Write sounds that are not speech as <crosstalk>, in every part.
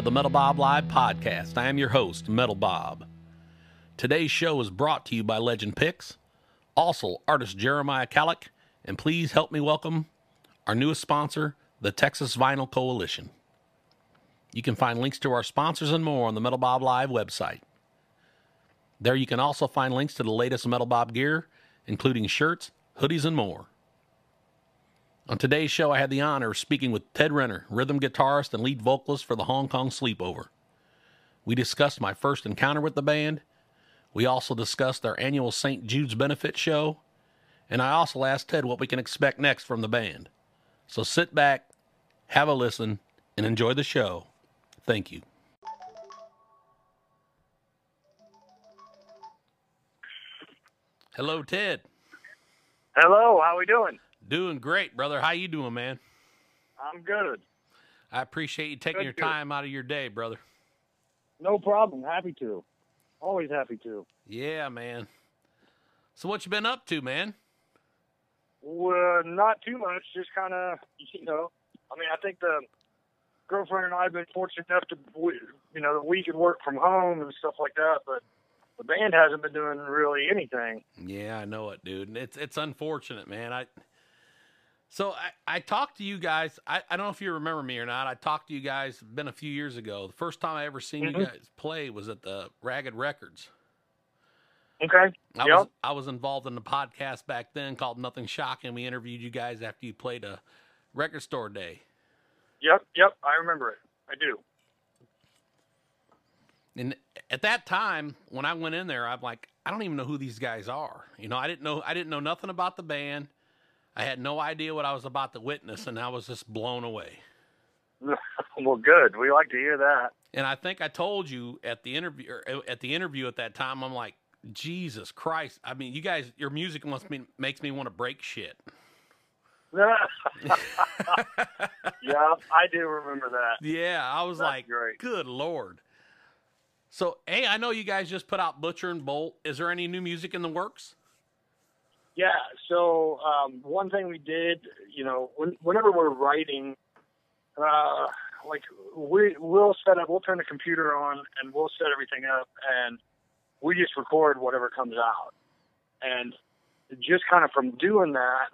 To the Metal Bob Live podcast. I am your host, Metal Bob. Today's show is brought to you by Legend Picks, also artist Jeremiah Kallick, and please help me welcome our newest sponsor, the Texas Vinyl Coalition. You can find links to our sponsors and more on the Metal Bob Live website. There you can also find links to the latest Metal Bob gear, including shirts, hoodies, and more. On today's show, I had the honor of speaking with Ted Renner, rhythm guitarist and lead vocalist for the Hong Kong Sleepover. We discussed my first encounter with the band. We also discussed their annual St. Jude's benefit show. And I also asked Ted what we can expect next from the band. So sit back, have a listen, and enjoy the show. Thank you. Hello, Ted. Hello, how are we doing? Doing great, brother. How you doing, man? I'm good. I appreciate you taking Good, your good. time out of your day, brother. No problem. Happy to. Always happy to. Yeah, man. So what you been up to, man? Well, not too much. Just kind of, you know. I mean, I think the girlfriend and I have been fortunate enough to, you know, that we can work from home and stuff like that. But the band hasn't been doing really anything. Yeah, I know it, dude. And it's it's unfortunate, man. I so I, I talked to you guys. I, I don't know if you remember me or not. I talked to you guys been a few years ago. The first time I ever seen you Mhm. guys play was at the Ragged Records. Okay. I Yep. was I was involved in the podcast back then called Nothing Shocking. We interviewed you guys after you played a record store day. Yep. Yep. I remember it. I do. And at that time, when I went in there, I'm like, I don't even know who these guys are. You know, I didn't know I didn't know nothing about the band. I had no idea what I was about to witness, and I was just blown away. <laughs> well, good. We like to hear that. And I think I told you at the interview uh, at the interview at that time, I'm like, Jesus Christ! I mean, you guys, your music must makes me want to break shit. <laughs> yeah, I do remember that. Yeah, I was That's like, great. good lord. So, hey, I know you guys just put out Butcher and Bolt. Is there any new music in the works? Yeah. So um, one thing we did, you know, when, whenever we're writing, uh, like we we'll set up, we'll turn the computer on and we'll set everything up, and we just record whatever comes out. And just kind of from doing that,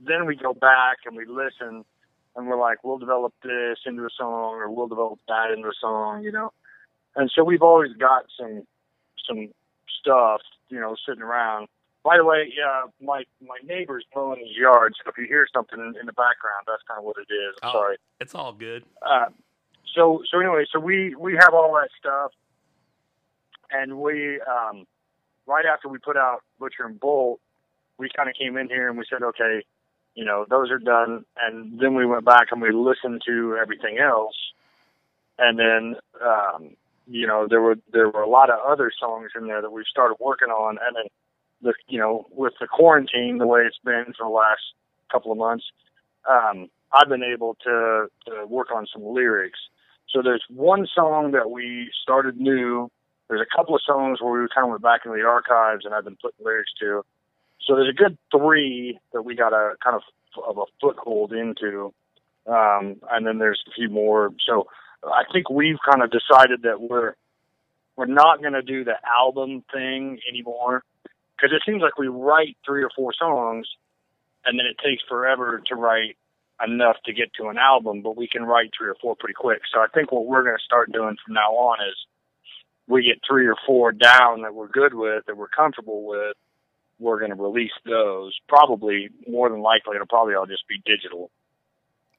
then we go back and we listen, and we're like, we'll develop this into a song, or we'll develop that into a song, you know. And so we've always got some some stuff, you know, sitting around. By the way, yeah, my my neighbor's mowing his yard, so if you hear something in the background, that's kind of what it is. I'm Oh. sorry. It's all good. Uh, so so anyway, so we we have all that stuff, and we um, right after we put out Butcher and Bolt, we kind of came in here and we said, okay, you know, those are done, and then we went back and we listened to everything else, and then um, you know there were there were a lot of other songs in there that we started working on, and then the you know with the quarantine the way it's been for the last couple of months, um, I've been able to, to work on some lyrics. So there's one song that we started new. There's a couple of songs where we kind of went back into the archives and I've been putting lyrics to. So there's a good three that we got a kind of of a foothold into, um, and then there's a few more. So I think we've kind of decided that we're we're not going to do the album thing anymore because it seems like we write three or four songs and then it takes forever to write enough to get to an album, but we can write three or four pretty quick. So I think what we're going to start doing from now on is we get three or four down that we're good with, that we're comfortable with. We're going to release those. Probably more than likely, it'll probably all just be digital.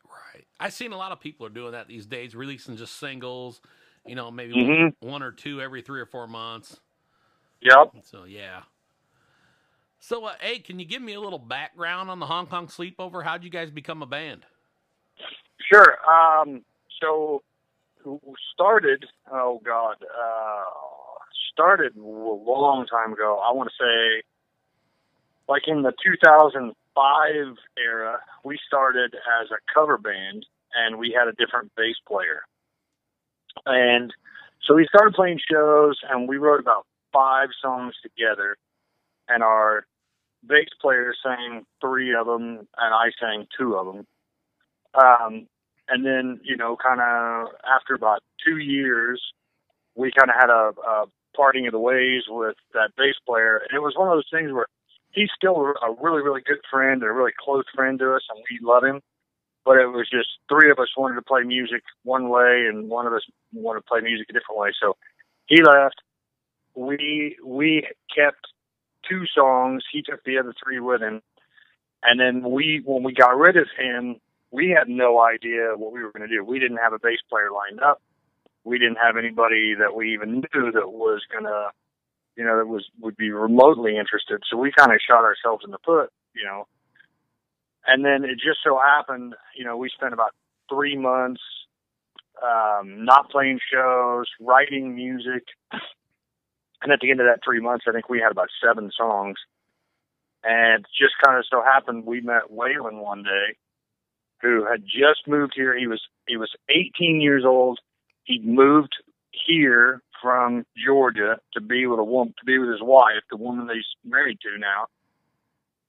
Right. I've seen a lot of people are doing that these days, releasing just singles, you know, maybe Mhm. one, one or two every three or four months. Yep. So, yeah. So, uh, hey, can you give me a little background on the Hong Kong sleepover? How'd you guys become a band? Sure. Um, so started. Oh God. Uh, started a long time ago. I want to say, like in the 2005 era, we started as a cover band, and we had a different bass player. And so we started playing shows, and we wrote about five songs together. And our bass player sang three of them, and I sang two of them. Um, and then you know, kind of after about two years, we kind of had a, a parting of the ways with that bass player, and it was one of those things where he's still a really, really good friend and a really close friend to us, and we love him. But it was just three of us wanted to play music one way, and one of us wanted to play music a different way. So he left. We we kept two songs. He took the other three with him, and then we when we got rid of him, we had no idea what we were going to do. We didn't have a bass player lined up. We didn't have anybody that we even knew that was going to you know, that was would be remotely interested. So we kind of shot ourselves in the foot, you know. And then it just so happened, you know, we spent about three months um, not playing shows, writing music, and at the end of that three months, I think we had about seven songs. And just kind of so happened we met Waylon one day, who had just moved here. He was he was 18 years old. He'd moved here from Georgia to be with a woman, to be with his wife, the woman that he's married to now.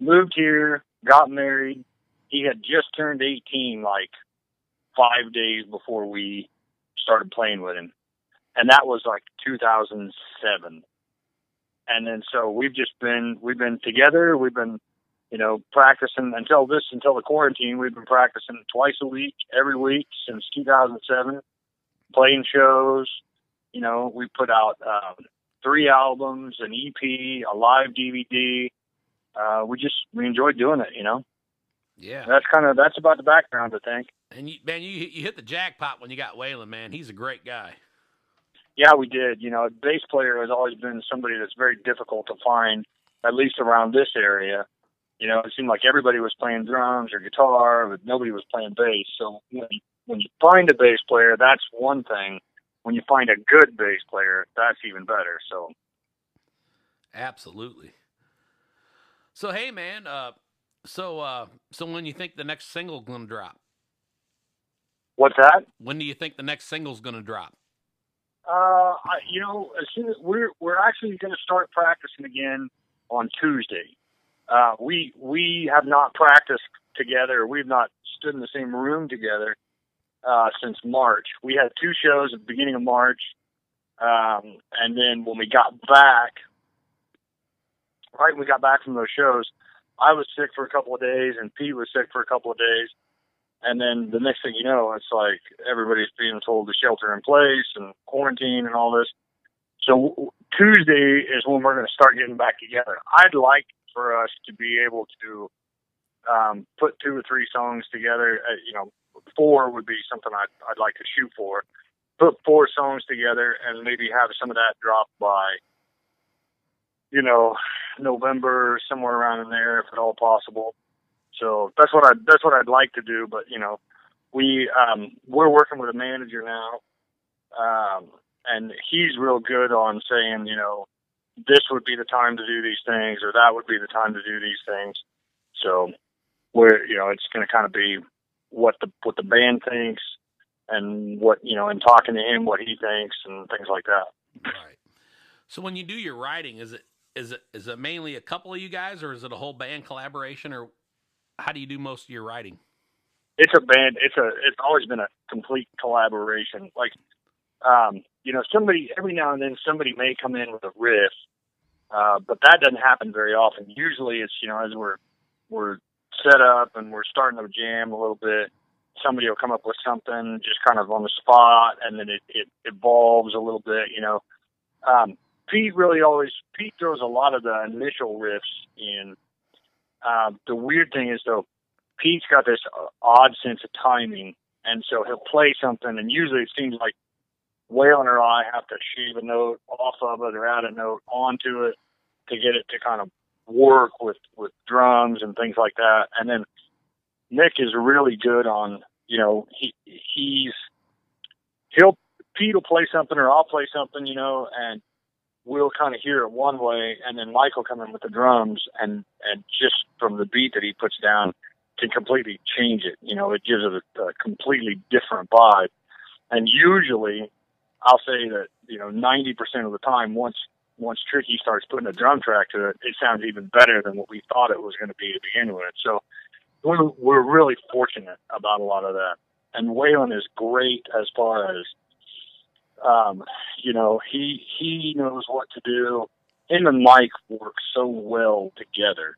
Moved here, got married. He had just turned 18, like five days before we started playing with him, and that was like 2007. And then so we've just been we've been together. We've been you know practicing until this until the quarantine. We've been practicing twice a week, every week since 2007, playing shows you know, we put out um, three albums, an EP, a live DVD. Uh, we just we enjoyed doing it, you know. Yeah, that's kind of that's about the background, I think. And you, man, you you hit the jackpot when you got Waylon. Man, he's a great guy. Yeah, we did. You know, a bass player has always been somebody that's very difficult to find, at least around this area. You know, it seemed like everybody was playing drums or guitar, but nobody was playing bass. So when you, when you find a bass player, that's one thing when you find a good bass player, that's even better. So, absolutely. So, hey, man. Uh, so, uh, so when you think the next single's going to drop? What's that? When do you think the next single's going to drop? Uh, you know, as soon as we're we're actually going to start practicing again on Tuesday. Uh, we we have not practiced together. We've not stood in the same room together uh, since March. We had two shows at the beginning of March, um, and then when we got back, right when we got back from those shows, I was sick for a couple of days, and Pete was sick for a couple of days. And then the next thing you know, it's like everybody's being told to shelter in place and quarantine and all this. So Tuesday is when we're going to start getting back together. I'd like for us to be able to um, put two or three songs together, uh, you know, four would be something I'd, I'd like to shoot for. Put four songs together and maybe have some of that drop by, you know, November, somewhere around in there, if at all possible. So that's what I that's what I'd like to do. But you know, we um, we're working with a manager now, um, and he's real good on saying, you know, this would be the time to do these things, or that would be the time to do these things. So we're you know, it's going to kind of be what the what the band thinks and what you know, and talking to him what he thinks and things like that. Right. So when you do your writing, is it is it is it mainly a couple of you guys, or is it a whole band collaboration, or how do you do most of your writing? It's a band. It's a. It's always been a complete collaboration. Like, um, you know, somebody every now and then somebody may come in with a riff, uh, but that doesn't happen very often. Usually, it's you know as we're we're set up and we're starting to jam a little bit, somebody will come up with something just kind of on the spot, and then it, it evolves a little bit. You know, um, Pete really always Pete throws a lot of the initial riffs in. Uh, the weird thing is though, Pete's got this odd sense of timing, and so he'll play something, and usually it seems like Waylon or I have to shave a note off of it or add a note onto it to get it to kind of work with with drums and things like that. And then Nick is really good on you know he he's he'll Pete will play something or I'll play something you know and we'll kind of hear it one way and then Mike will come in with the drums and and just from the beat that he puts down can completely change it you know it gives it a, a completely different vibe and usually I'll say that you know 90% of the time once once Tricky starts putting a drum track to it, it sounds even better than what we thought it was going to be to begin with. So we're we're really fortunate about a lot of that. and Waylon is great as far as um, you know, he he knows what to do. Him and Mike work so well together,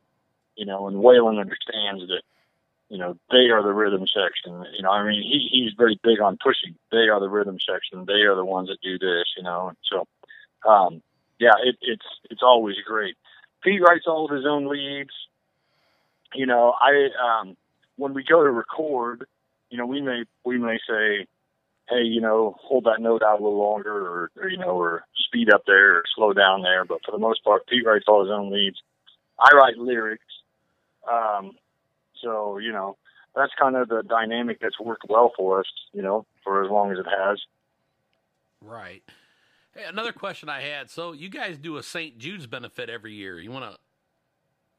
you know, and Waylon understands that, you know, they are the rhythm section. You know, I mean, he he's very big on pushing. They are the rhythm section. They are the ones that do this, you know. So, um, yeah, it, it's it's always great. Pete writes all of his own leads. You know, I um, when we go to record, you know, we may we may say, hey, you know, hold that note out a little longer, or, or you know, or speed up there, or slow down there. But for the most part, Pete writes all his own leads. I write lyrics. Um, so you know, that's kind of the dynamic that's worked well for us. You know, for as long as it has. Right. Hey, another question I had. So you guys do a St. Jude's benefit every year. You want to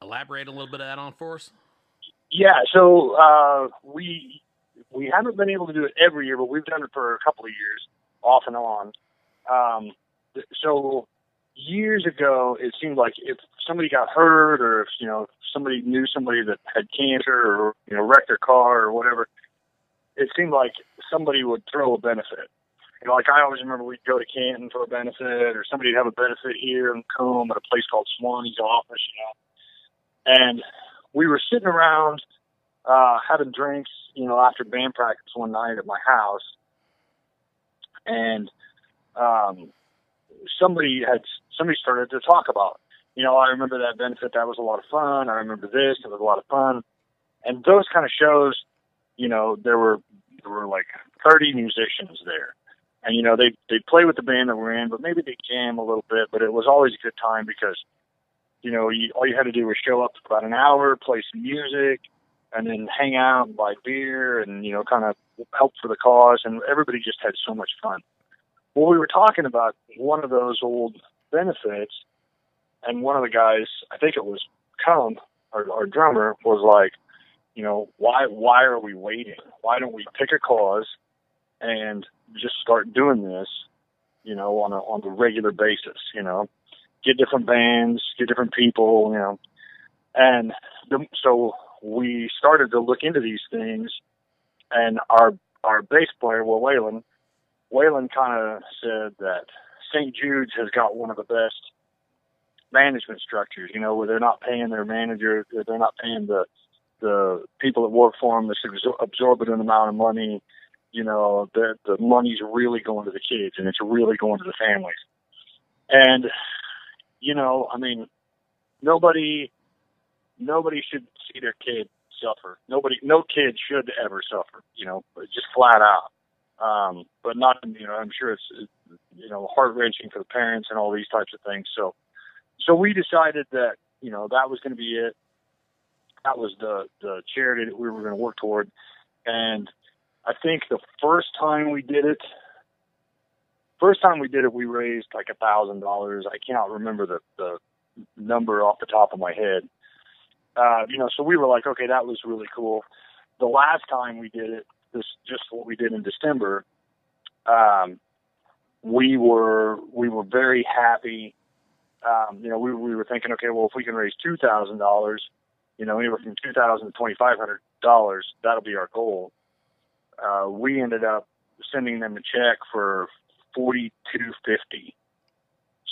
elaborate a little bit of that on for us? Yeah. So uh, we we haven't been able to do it every year, but we've done it for a couple of years, off and on. Um, so years ago, it seemed like if somebody got hurt, or if you know somebody knew somebody that had cancer, or you know wrecked their car or whatever, it seemed like somebody would throw a benefit. You know, like I always remember we'd go to Canton for a benefit, or somebody'd have a benefit here in Macomb at a place called Swanee's office, you know. And we were sitting around uh, having drinks, you know, after band practice one night at my house, and um, somebody had somebody started to talk about, you know, I remember that benefit. That was a lot of fun. I remember this. It was a lot of fun, and those kind of shows, you know, there were there were like 30 musicians there. And you know they they play with the band that we're in, but maybe they jam a little bit. But it was always a good time because, you know, you, all you had to do was show up for about an hour, play some music, and then hang out and buy beer and you know kind of help for the cause and everybody just had so much fun. Well we were talking about one of those old benefits and one of the guys i think it was Cum, our, our drummer was like you know why why are we waiting? Why don't we pick a cause and just start doing this you know on a on a regular basis you know? Get different bands get different people you know? And the, so we started to look into these things, and our our bass player, well, Waylon, Waylon kind of said that St. Jude's has got one of the best management structures. You know, where they're not paying their manager, they're not paying the the people that work for them this absorbent amount of money. You know, the the money's really going to the kids, and it's really going to the families. And you know, I mean, nobody nobody should see their kid suffer. Nobody, no kid should ever suffer. You know, just flat out. Um, but not, you know, I'm sure it's, you know, heart wrenching for the parents and all these types of things. So, so we decided that, you know, that was going to be it. That was the the charity that we were going to work toward. And I think the first time we did it, first time we did it, we raised like a thousand dollars. I cannot remember the the number off the top of my head, uh, you know, so we were like, okay, that was really cool. The last time we did it, this just what we did in December, um, we were we were very happy. Um, you know, we we were thinking, okay, well, if we can raise two thousand dollars, you know, anywhere from two thousand to twenty five hundred dollars, that'll be our goal. Uh, we ended up sending them a check for forty two fifty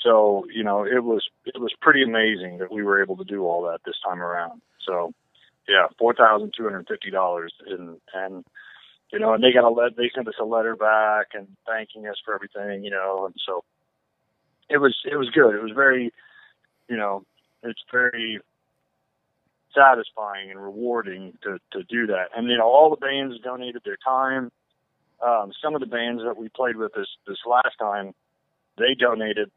so you know it was it was pretty amazing that we were able to do all that this time around. So yeah, four thousand two hundred fifty dollars, and and you know, and they got a let they sent us a letter back and thanking us for everything, you know, and so it was it was good. It was very, you know, it's very satisfying and rewarding to to do that. And you know, all the bands donated their time. Um, some of the bands that we played with this this last time, they donated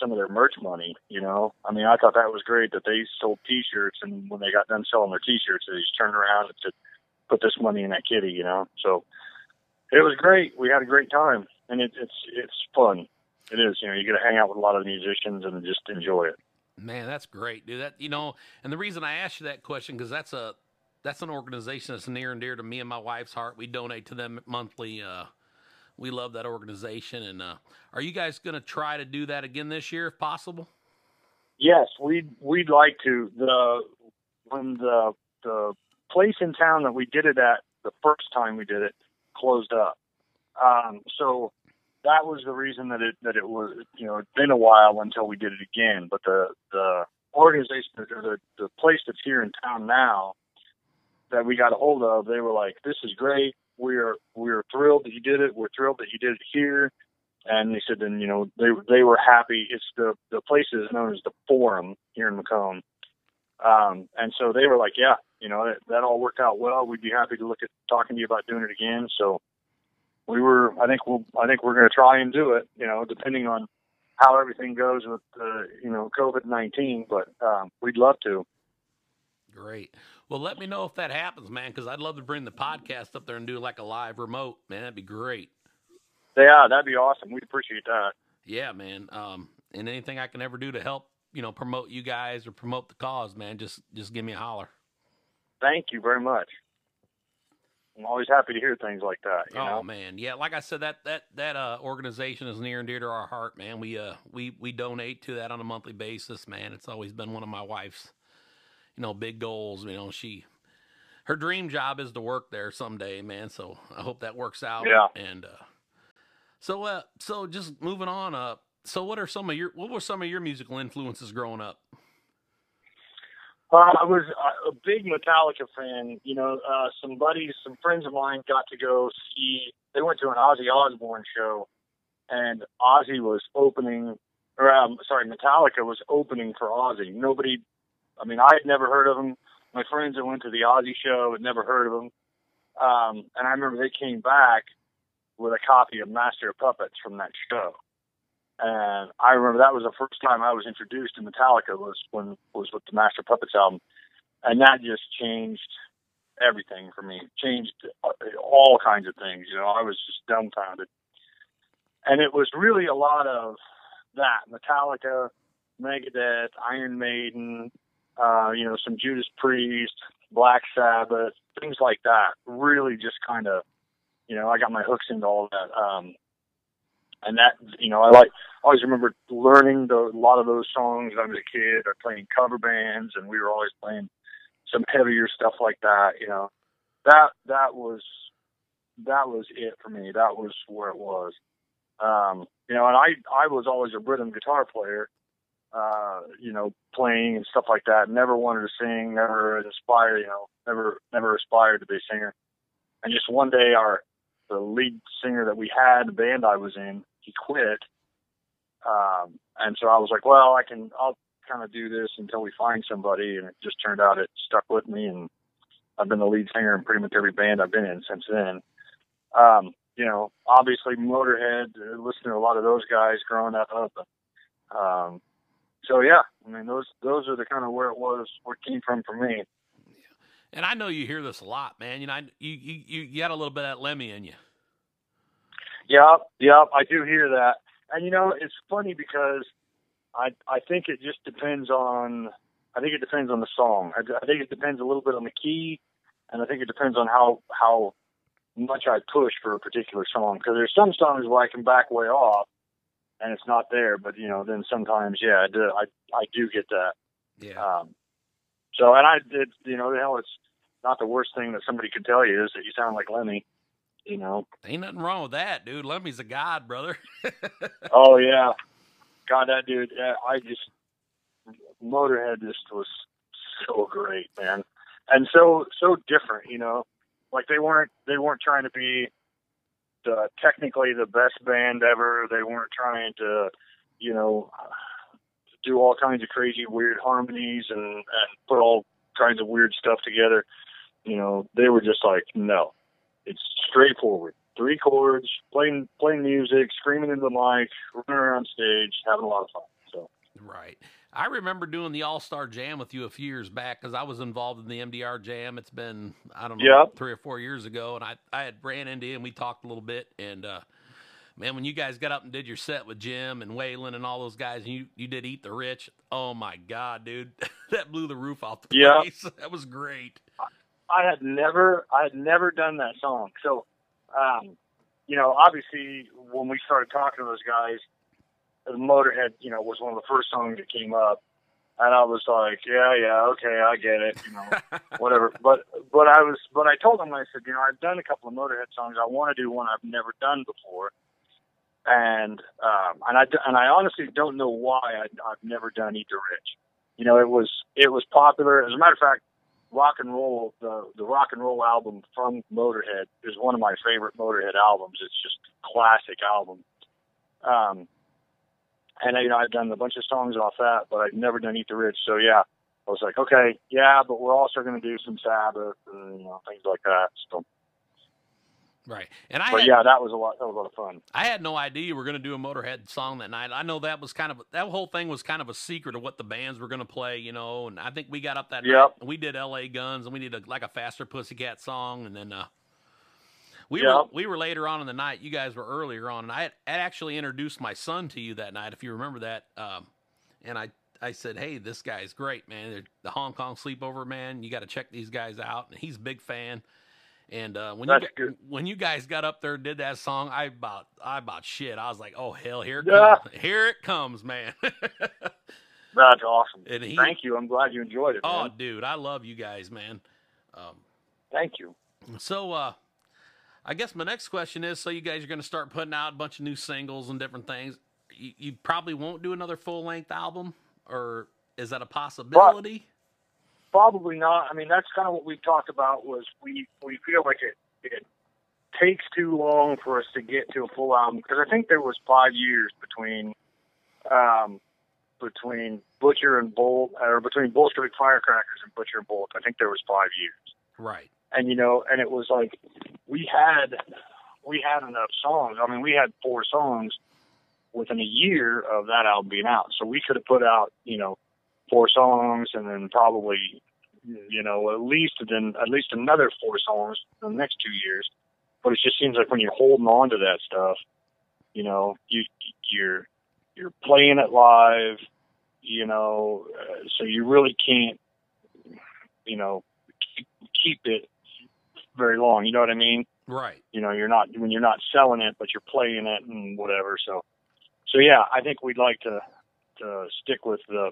some of their merch money. You know, I mean, I thought that was great that they sold T-shirts, and when they got done selling their T-shirts, they just turned around and said, "Put this money in that kitty." You know, so it was great. We had a great time, and it, it's it's fun. It is. You know, you get to hang out with a lot of musicians and just enjoy it. Man, that's great, dude. That you know, and the reason I asked you that question because that's a that's an organization that's near and dear to me and my wife's heart. We donate to them monthly. Uh, we love that organization. And uh, are you guys going to try to do that again this year, if possible? Yes, we'd we'd like to. The when the the place in town that we did it at the first time we did it, closed up. Um, so that was the reason that it that it was you know it's been a while until we did it again. But the the organization or the the place that's here in town now that we got a hold of, they were like, "This is great. We're we're thrilled that you did it. We're thrilled that you did it here." And they said, and you know, they they were happy. It's the the place is known as the Forum here in Macomb, um, and so they were like, "Yeah, you know, that, that all worked out well. We'd be happy to look at talking to you about doing it again." So we were, I think we'll, I think we're going to try and do it. You know, depending on how everything goes with, uh, you know, COVID nineteen, but um, we'd love to. Great. Well, let me know if that happens, man, because I'd love to bring the podcast up there and do like a live remote, man. That'd be great. Yeah, that'd be awesome. We'd appreciate that. Yeah, man. Um, and anything I can ever do to help, you know, promote you guys or promote the cause, man, just just give me a holler. Thank you very much. I'm always happy to hear things like that. You oh know? man, yeah. Like I said, that that that uh, organization is near and dear to our heart, man. We uh we we donate to that on a monthly basis, man. It's always been one of my wife's, you know, big goals. You know, she her dream job is to work there someday, man. So I hope that works out. Yeah. And uh, so uh so just moving on up. So what are some of your what were some of your musical influences growing up? Uh, I was a big Metallica fan. You know, uh, some buddies, some friends of mine got to go see. They went to an Ozzy Osbourne show, and Ozzy was opening, or um, sorry, Metallica was opening for Ozzy. Nobody, I mean, I had never heard of them. My friends that went to the Ozzy show had never heard of them. Um, and I remember they came back with a copy of Master of Puppets from that show. And I remember that was the first time I was introduced to Metallica was when was with the Master of Puppets album, and that just changed everything for me. Changed all kinds of things. You know, I was just dumbfounded, and it was really a lot of that Metallica, Megadeth, Iron Maiden, uh, you know, some Judas Priest, Black Sabbath, things like that. Really, just kind of, you know, I got my hooks into all of that. Um, and that you know I like always remember learning the, a lot of those songs when I was a kid or playing cover bands and we were always playing some heavier stuff like that you know that that was that was it for me that was where it was um you know and I I was always a rhythm guitar player uh you know playing and stuff like that never wanted to sing never aspired you know never never aspired to be a singer and just one day our the lead singer that we had, the band I was in, he quit. Um, and so I was like, well, I can, I'll kind of do this until we find somebody. And it just turned out it stuck with me. And I've been the lead singer in pretty much every band I've been in since then. Um, you know, obviously Motorhead, uh, listening to a lot of those guys growing up. Um, so yeah, I mean, those, those are the kind of where it was, where it came from for me. And I know you hear this a lot, man. You know, you you you got a little bit of that Lemmy in you. Yeah, yeah, I do hear that. And you know, it's funny because I I think it just depends on I think it depends on the song. I, I think it depends a little bit on the key, and I think it depends on how how much I push for a particular song. Because there's some songs where I can back way off, and it's not there. But you know, then sometimes, yeah, I do I I do get that. Yeah. Um, so, and I did, you know, the hell, it's not the worst thing that somebody could tell you is that you sound like Lemmy. You know, ain't nothing wrong with that, dude. Lemmy's a god, brother. <laughs> oh yeah, God, that dude. I just Motorhead just was so great, man, and so so different. You know, like they weren't they weren't trying to be the technically the best band ever. They weren't trying to, you know, do all kinds of crazy weird harmonies and and put all kinds of weird stuff together. You know, they were just like, no, it's straightforward. Three chords, playing playing music, screaming into the mic, running around stage, having a lot of fun. So right. I remember doing the All Star Jam with you a few years back because I was involved in the MDR Jam. It's been I don't know three or four years ago, and I I had ran into you and we talked a little bit. And uh, man, when you guys got up and did your set with Jim and Waylon and all those guys, and you you did Eat the Rich. Oh my God, dude, <laughs> that blew the roof off the place. <laughs> That was great. I had never I had never done that song. So, um, you know, obviously when we started talking to those guys, Motorhead, you know, was one of the first songs that came up. and I was like, yeah, yeah, okay, I get it, you know, <laughs> whatever. But but I was but I told him I said, you know, I've done a couple of Motorhead songs. I want to do one I've never done before, and um, and I and I honestly don't know why I, I've never done Eat the Rich. You know, it was it was popular. As a matter of fact, rock and roll the the rock and roll album from Motorhead is one of my favorite Motorhead albums. It's just a classic album. Um, and you know I've done a bunch of songs off that, but I've never done Eat the Rich. So yeah, I was like, okay, yeah, but we're also going to do some Sabbath and you know things like that. So. Right, and I. But had, yeah, that was a lot. That was a lot of fun. I had no idea you were going to do a Motorhead song that night. I know that was kind of that whole thing was kind of a secret of what the bands were going to play, you know. And I think we got up that Yep. night. We did L.A. Guns, and we did a, like a faster Pussycat song, and then uh, we were we were later on in the night. You guys were earlier on, and I had, I actually introduced my son to you that night, if you remember that. Um, and I I said, hey, this guy's great, man. They're the Hong Kong Sleepover man. You got to check these guys out, and he's a big fan. And uh, when That's you good. when you guys got up there and did that song, I about I about shit. I was like, oh hell, here it Yeah. comes, here it comes, man. <laughs> That's awesome. and he, Thank you. I'm glad you enjoyed it. oh man. dude, I love you guys, man. Um, Thank you. so uh, I guess my next question is: so you guys are going to start putting out a bunch of new singles and different things. You, you probably won't do another full length album, or is that a possibility? Probably not. I mean, that's kind of what we talked about. Was we we feel like it it takes too long for us to get to a full album because I think there was five years between um between Butcher and Bolt or between Bolshevik Firecrackers and Butcher and Bolt. I think there was five years. right. And you know, and it was like we had we had enough songs. I mean, we had four songs within a year of that album being out, so we could have put out you know four songs and then probably you know at least then at least another four songs in the next two years. But it just seems like when you're holding on to that stuff, you know, you you're you're playing it live, you know, uh, so you really can't, you know, keep, keep it very long. You know what I mean? Right. You know, you're not when you're not selling it, but you're playing it and whatever. So, so yeah, I think we'd like to to stick with the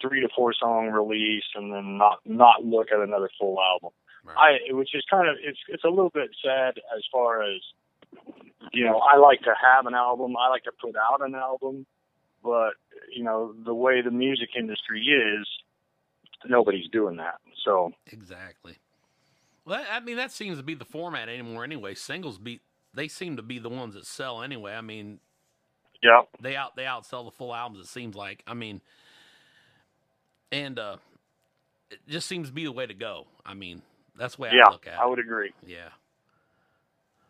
three to four song release and then not not look at another full album. right. I which is kind of it's it's a little bit sad as far as you know I like to have an album I like to put out an album but you know the way the music industry is nobody's doing that so Exactly. Well, I mean, that seems to be the format anymore. Anyway, singles be they seem to be the ones that sell anyway. I mean, yeah they out they outsell the full albums. It seems like. I mean, and uh, it just seems to be the way to go. I mean, that's the way I look at I would agree Yeah.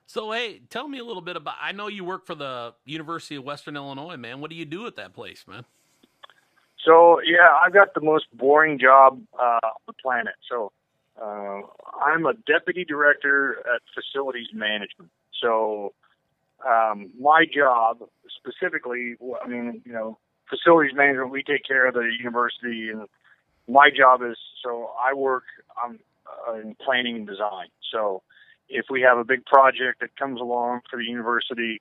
So hey, tell me a little bit about. I know you work for the University of Western Illinois, man. What do you do at that place, man? So yeah, I've got the most boring job uh, on the planet. So uh, I'm a deputy director at facilities management. So um, my job specifically, I mean, you know, facilities management. We take care of the university, and my job is so I work um, uh, in planning and design. So if we have a big project that comes along for the university,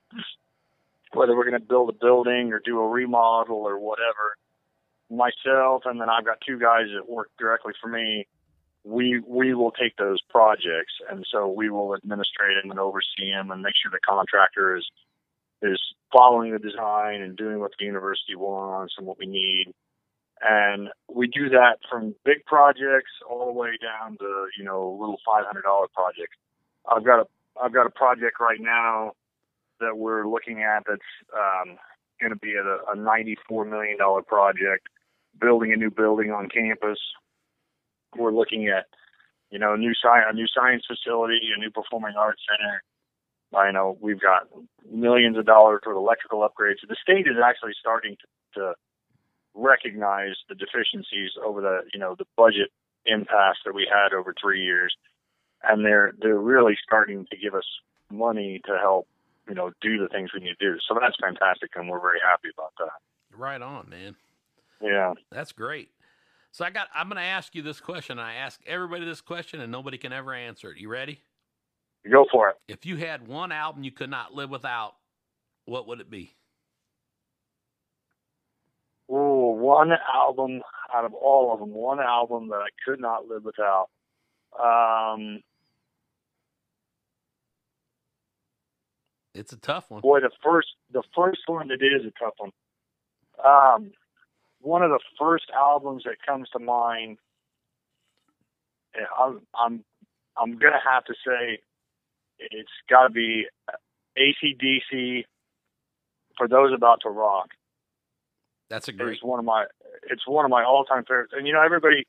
whether we're going to build a building or do a remodel or whatever, myself and then I've got two guys that work directly for me. We we will take those projects and so we will administrate them and oversee them and make sure the contractor is is following the design and doing what the university wants and what we need. And we do that from big projects all the way down to you know little five hundred dollar projects. I've got a I've got a project right now that we're looking at that's um, going to be a, a $94 million project, building a new building on campus. We're looking at, you know, a new sci- a new science facility, a new performing arts center. I know we've got millions of dollars for electrical upgrades. The state is actually starting to, to recognize the deficiencies over the, you know, the budget impasse that we had over three years, and they're they're really starting to give us money to help you know, do the things we need to do. So that's fantastic, and we're very happy about that. Right on, man. Yeah. That's great. So I got. I'm going to ask you this question. I ask everybody this question, and nobody can ever answer it. You ready? Go for it. If you had one album you could not live without, what would it be? Ooh, one album out of all of them, one album that I could not live without. Um, It's a tough one. boy, the first the first one that is a tough one. Um, one of the first albums that comes to mind. I'm I'm I'm gonna have to say it's got to be ACDC. For those about to rock, That's a great. it's one of my it's one of my all time favorites. And you know everybody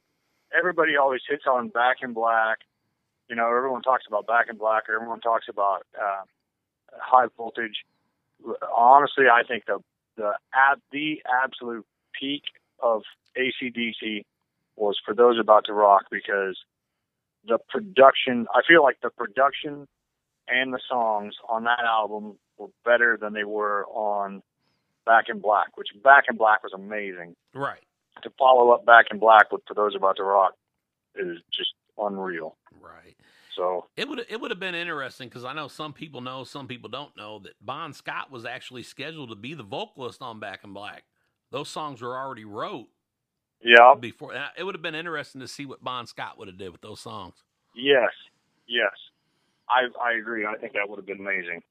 everybody always hits on Back in Black. You know everyone talks about Back in Black. Or everyone talks about uh, High Voltage. Honestly, I think the the at the absolute peak of ACDC was for those about to rock because the production. I feel like the production and the songs on that album were better than they were on Back in Black, which Back in Black was amazing. Right. To follow up Back in Black with For Those About to Rock is just unreal. Right. So It would it would have been interesting because I know some people know, some people don't know that Bon Scott was actually scheduled to be the vocalist on Back in Black. Those songs were already wrote yeah, before. It would have been interesting to see what Bon Scott would have did with those songs. yes, yes, I I agree. I think that would have been amazing.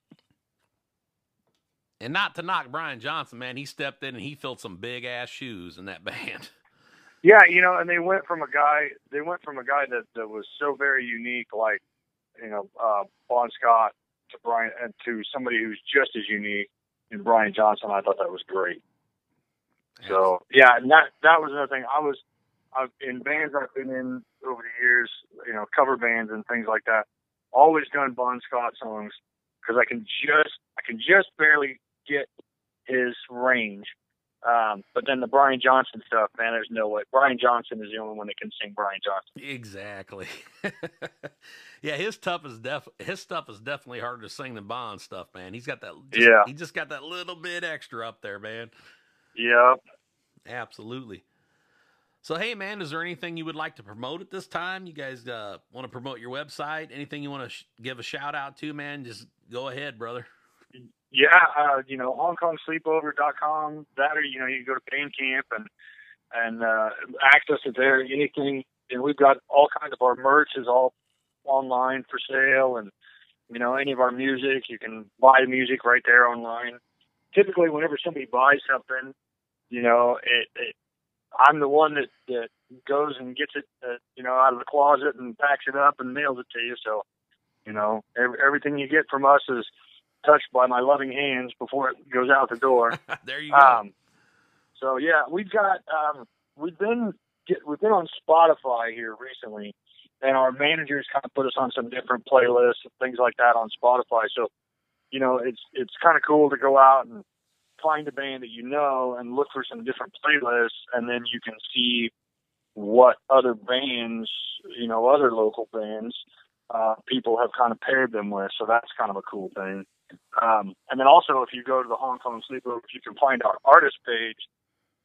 And not to knock Brian Johnson, man, he stepped in and he filled some big ass shoes in that <laughs> band. Yeah, you know, and they went from a guy they went from a guy that that was so very unique, like you know uh, Bon Scott, to Brian and to somebody who's just as unique in Brian Johnson. I thought that was great. So yeah, and that that was another thing. I was I've, in bands I've been in over the years, you know, cover bands and things like that. Always done Bon Scott songs because I can just I can just barely get his range. Um, but then the Brian Johnson stuff, man, there's no way. Brian Johnson is the only one that can sing Brian Johnson. Exactly. <laughs> yeah, his stuff is def his stuff is definitely harder to sing than Bon stuff, man. He's got that. Just, Yeah. He just got that little bit extra up there, man. Yeah. Absolutely. So, hey, man, is there anything you would like to promote at this time? You guys uh, want to promote your website? Anything you want to sh- give a shout out to, man? Just go ahead, brother. Yeah, uh, you know, HongKongSleepover.com. That or you know, you can go to Bandcamp and and uh, access it there. Anything, and we've got all kinds of our merch is all online for sale, and you know, any of our music, you can buy the music right there online. Typically, whenever somebody buys something, you know, it, it I'm the one that that goes and gets it, uh, you know, out of the closet and packs it up and mails it to you. So, you know, every, everything you get from us is touched by my loving hands before it goes out the door. <laughs> there you go. Um, so yeah, we've got um, we've been get, we've been on Spotify here recently, and our managers kind of put us on some different playlists and things like that on Spotify. So you know, it's it's kind of cool to go out and find a band that you know and look for some different playlists, and then you can see what other bands, you know, other local bands, uh, people have kind of paired them with. So that's kind of a cool thing. Um, and then also, if you go to the Hong Kong Sleepover, you can find our artist page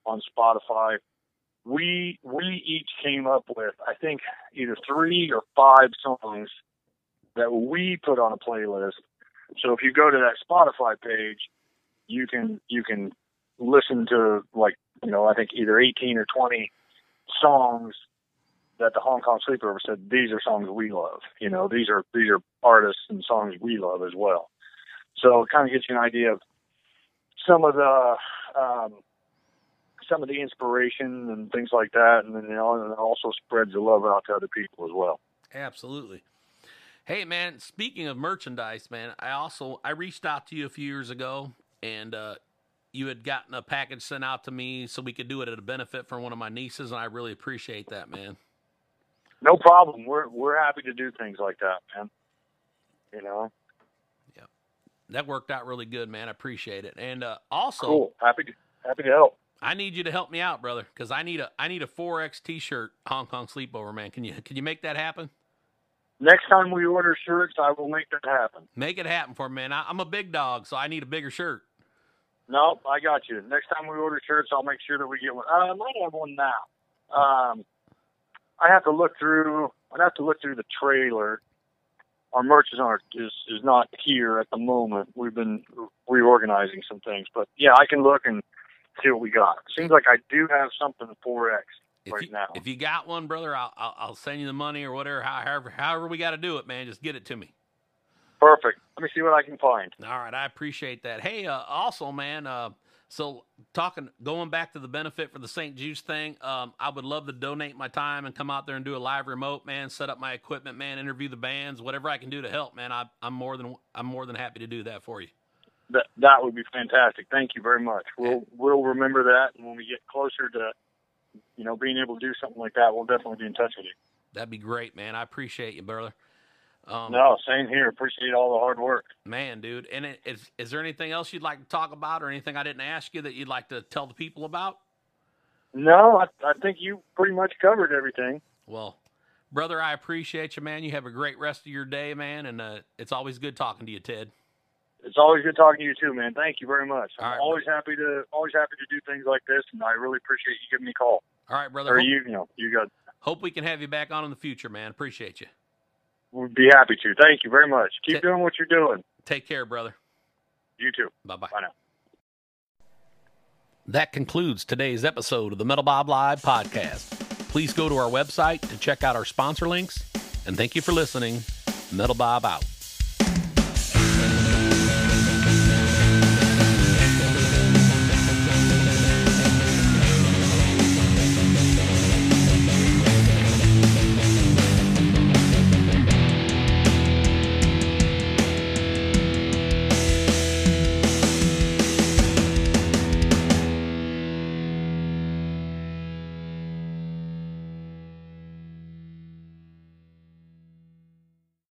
on Spotify. We we each came up with I think either three or five songs that we put on a playlist. So if you go to that Spotify page, you can you can listen to like you know I think either 18 or 20 songs that the Hong Kong Sleepover said these are songs we love. You know these are these are artists and songs we love as well. So it kind of gives you an idea of some of the um, some of the inspiration and things like that, and then you know, and also spreads the love out to other people as well. Absolutely. Hey man, speaking of merchandise, man, I also I reached out to you a few years ago and uh you had gotten a package sent out to me so we could do it at a benefit for one of my nieces and I really appreciate that, man. No problem. We're we're happy to do things like that, man. You know, Yeah, That worked out really good, man. I appreciate it. And uh also cool. Happy to happy to help. I need you to help me out, brother, cuz I need a I need a 4X t-shirt Hong Kong sleepover, man. Can you can you make that happen? Next time we order shirts, I will make that happen. Make it happen for me, man. I, I'm a big dog, so I need a bigger shirt. No, I got you. Next time we order shirts, I'll make sure that we get one. Uh, I might have one now. Um, I have to look through. I'd have to look through the trailer. Our merch is on is is not here at the moment. We've been reorganizing some things, but yeah, I can look and see what we got. Seems like I do have something 4X If right you, now. if you got one, brother, I'll, I'll I'll send you the money or whatever. However, however we got to do it, man. Just get it to me. Perfect. Let me see what I can find. All right, I appreciate that. Hey, uh, also, man, uh, so talking, going back to the benefit for the St. Jude's thing, um, I would love to donate my time and come out there and do a live remote, man. Set up my equipment, man. Interview the bands, whatever I can do to help, man. I, I'm more than I'm more than happy to do that for you. That that would be fantastic. Thank you very much. We'll we'll remember that, and when we get closer to, you know, being able to do something like that, we'll definitely be in touch with you. That'd be great, man. I appreciate you, brother. Um, No, same here. Appreciate all the hard work. Man, dude. And it, is is there anything else you'd like to talk about, or anything I didn't ask you that you'd like to tell the people about? No, I, I think you pretty much covered everything. Well, brother, I appreciate you, man. You have a great rest of your day, man, and uh, it's always good talking to you, Ted. It's always good talking to you too, man. Thank you very much. I'm right, always happy to always happy to do things like this, and I really appreciate you giving me a call. All right, brother. Or Hope, you, you know, you got. hope we can have you back on in the future, man. Appreciate you. Would be happy to. Thank you very much. Keep Ta- doing what you're doing. Take care, brother. You too. Bye bye. Bye now. That concludes today's episode of the Metal Bob Live podcast. Please go to our website to check out our sponsor links, and thank you for listening. Metal Bob out.